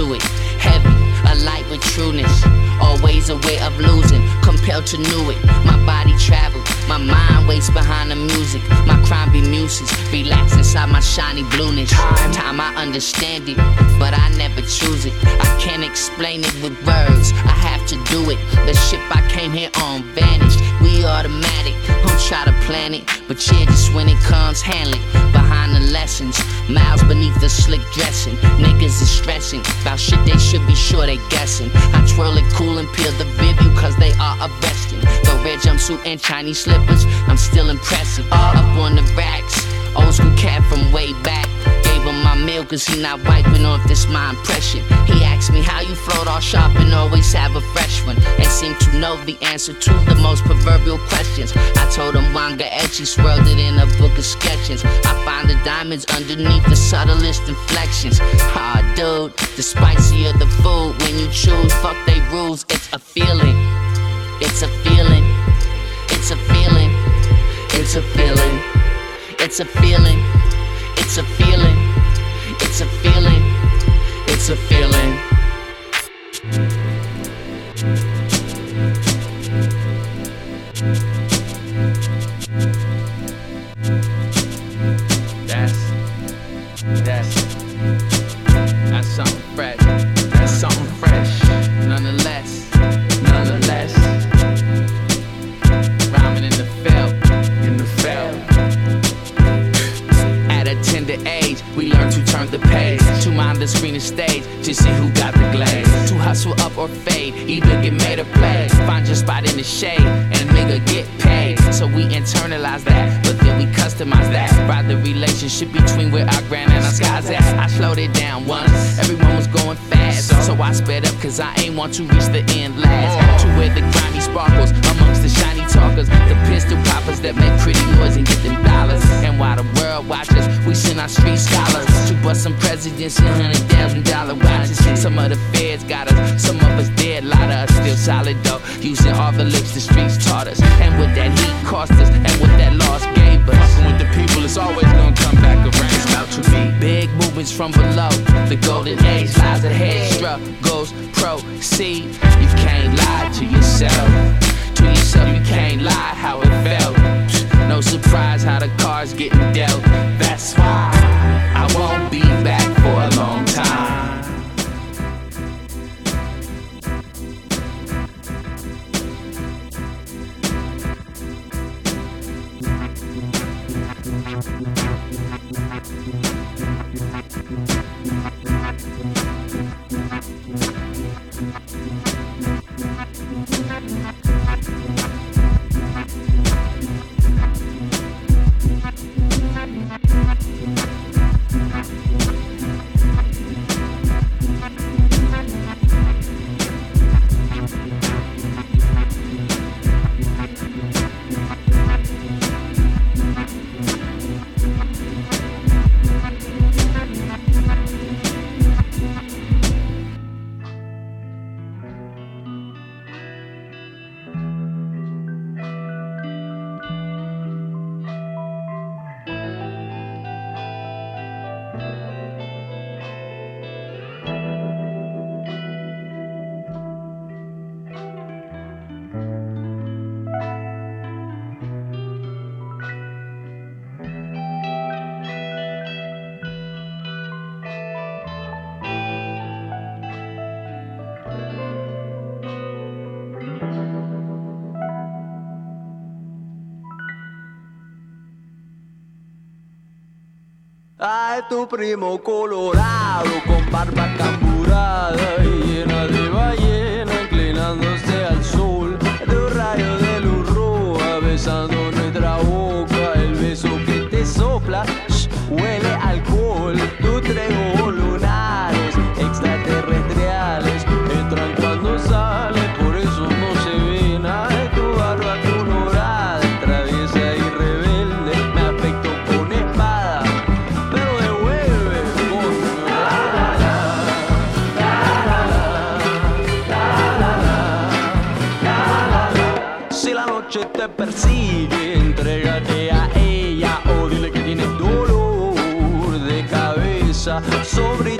to it, heavy, a light with trueness. Always a way of losing, compelled to know it. My body travels, my mind waits behind the music. My crime be muses, relax inside my shiny blueness. Time I understand it, but I never choose it. I can't explain it with words, I have to do it. The ship I came here on vanished. We automatic, try to plan it, but yeah, just when it comes, handle it. Behind the lessons, miles beneath the slick dressing. Niggas is stressing about shit they should be sure they guessing. I twirl it cool and peel the view cause they are arresting. The red jumpsuit and Chinese slippers, I'm still impressive. Up on the racks, old school cat from way back. Gave him my meal cause he not wiping off this my impression. He asked me how you float all sharp and always have a fresh one. Seem to know the answer to the most proverbial questions. I told him Wangechi swirled it in a book of sketches. I find the diamonds underneath the subtlest inflections. Ah, dude, the spicier the food when you choose, fuck they rules. It's a feeling. It's a feeling. It's a feeling. It's a feeling. It's a feeling. It's a feeling. It's a feeling. It's a feeling. That's Tender age, we learn to turn the page. To mind the screen and stage to see who got the glaze. To hustle up or fade, either get made or play. Find your spot in the shade and nigga get paid. So we internalize that, but then we customize that. Ride the relationship between where our grand and our skies at. I slowed it down once, everyone was going fast. So I sped up cause I ain't want to reach the end last. To where the grimy sparkles amongst the shiny talkers, the pistol poppers that make pretty noise and get them dollars. And while the world watches, we send our street scholars to bust some presidents and hundred thousand dollar watches. Some of the feds got us, some of us dead, lot of us still solid though. Using all the licks the streets taught us, and with that heat cost us, and what that loss gave us. Fucking with the people, it's always gonna come back around. It's about to be big movements from below. The golden age lies ahead. Struggles proceed. You can't lie to yourself. Tu primo colorado con barba camburada sobre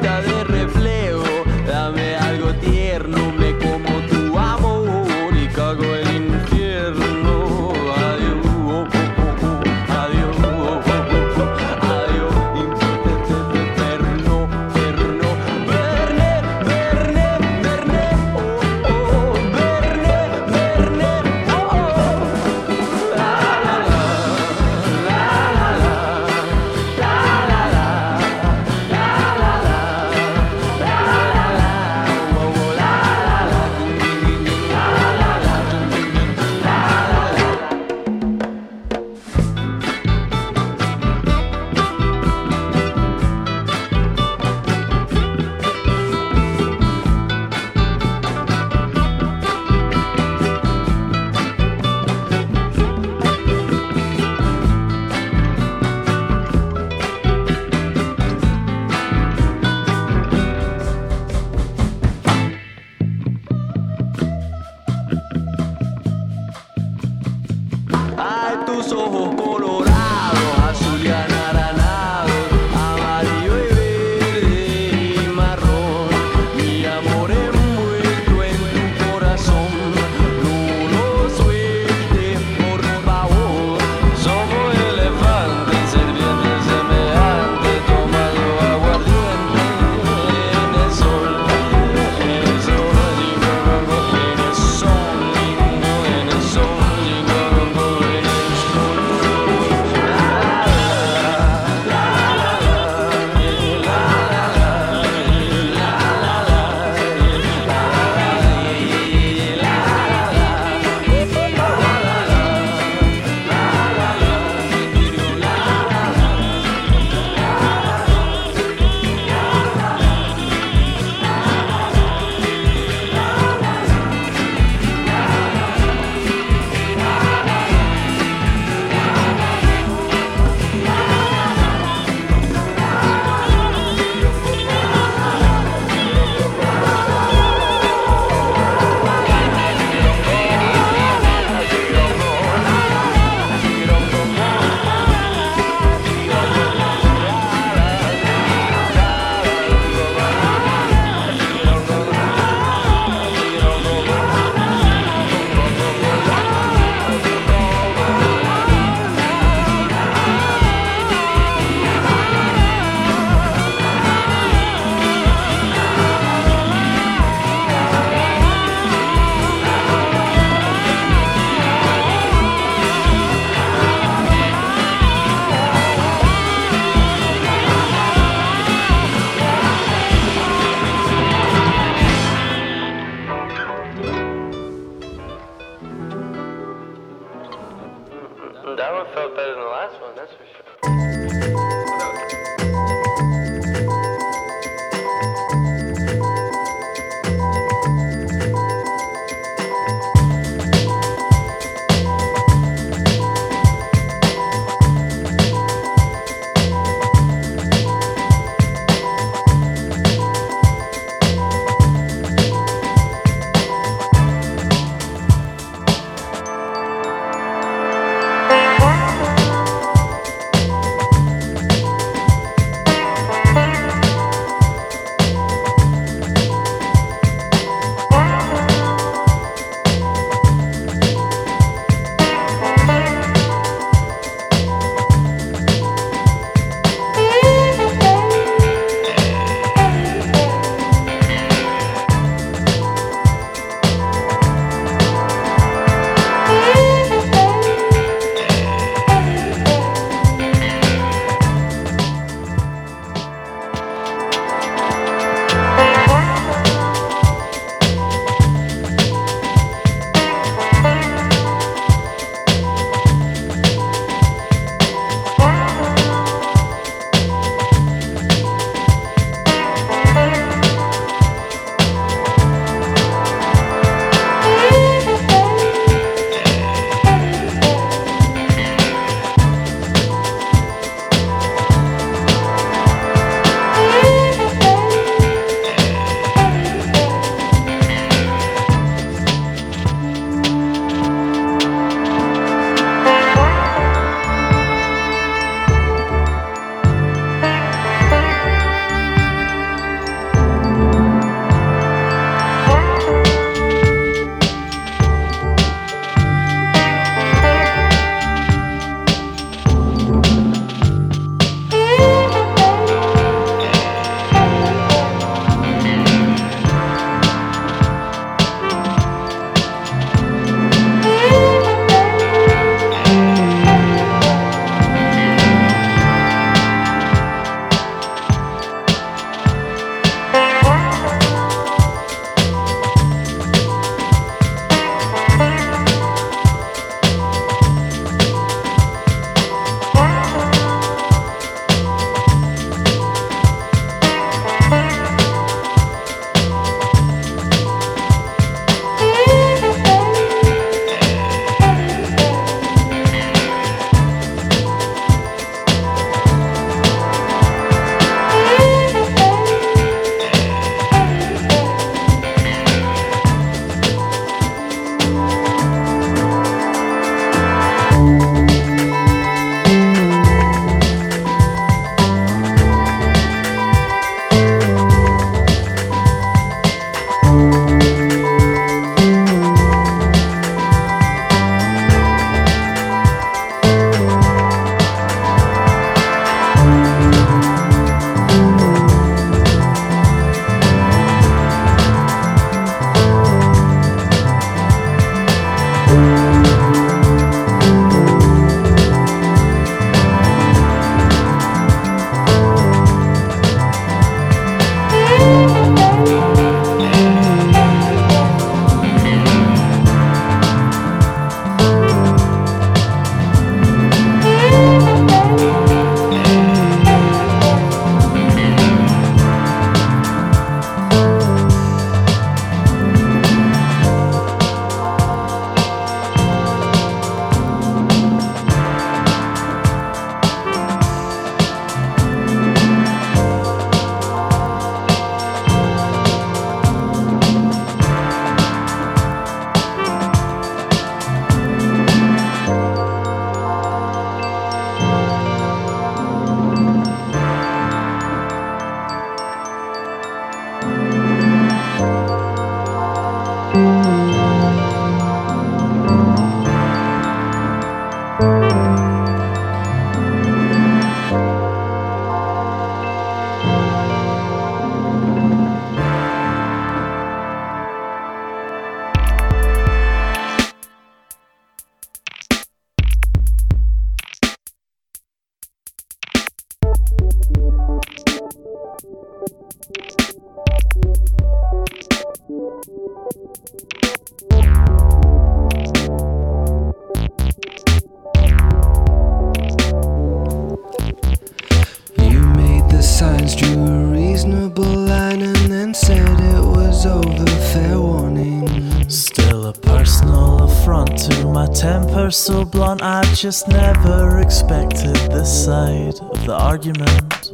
just never expected this side of the argument.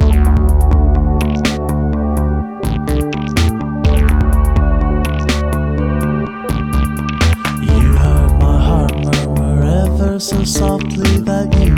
You heard my heart murmur ever so softly that you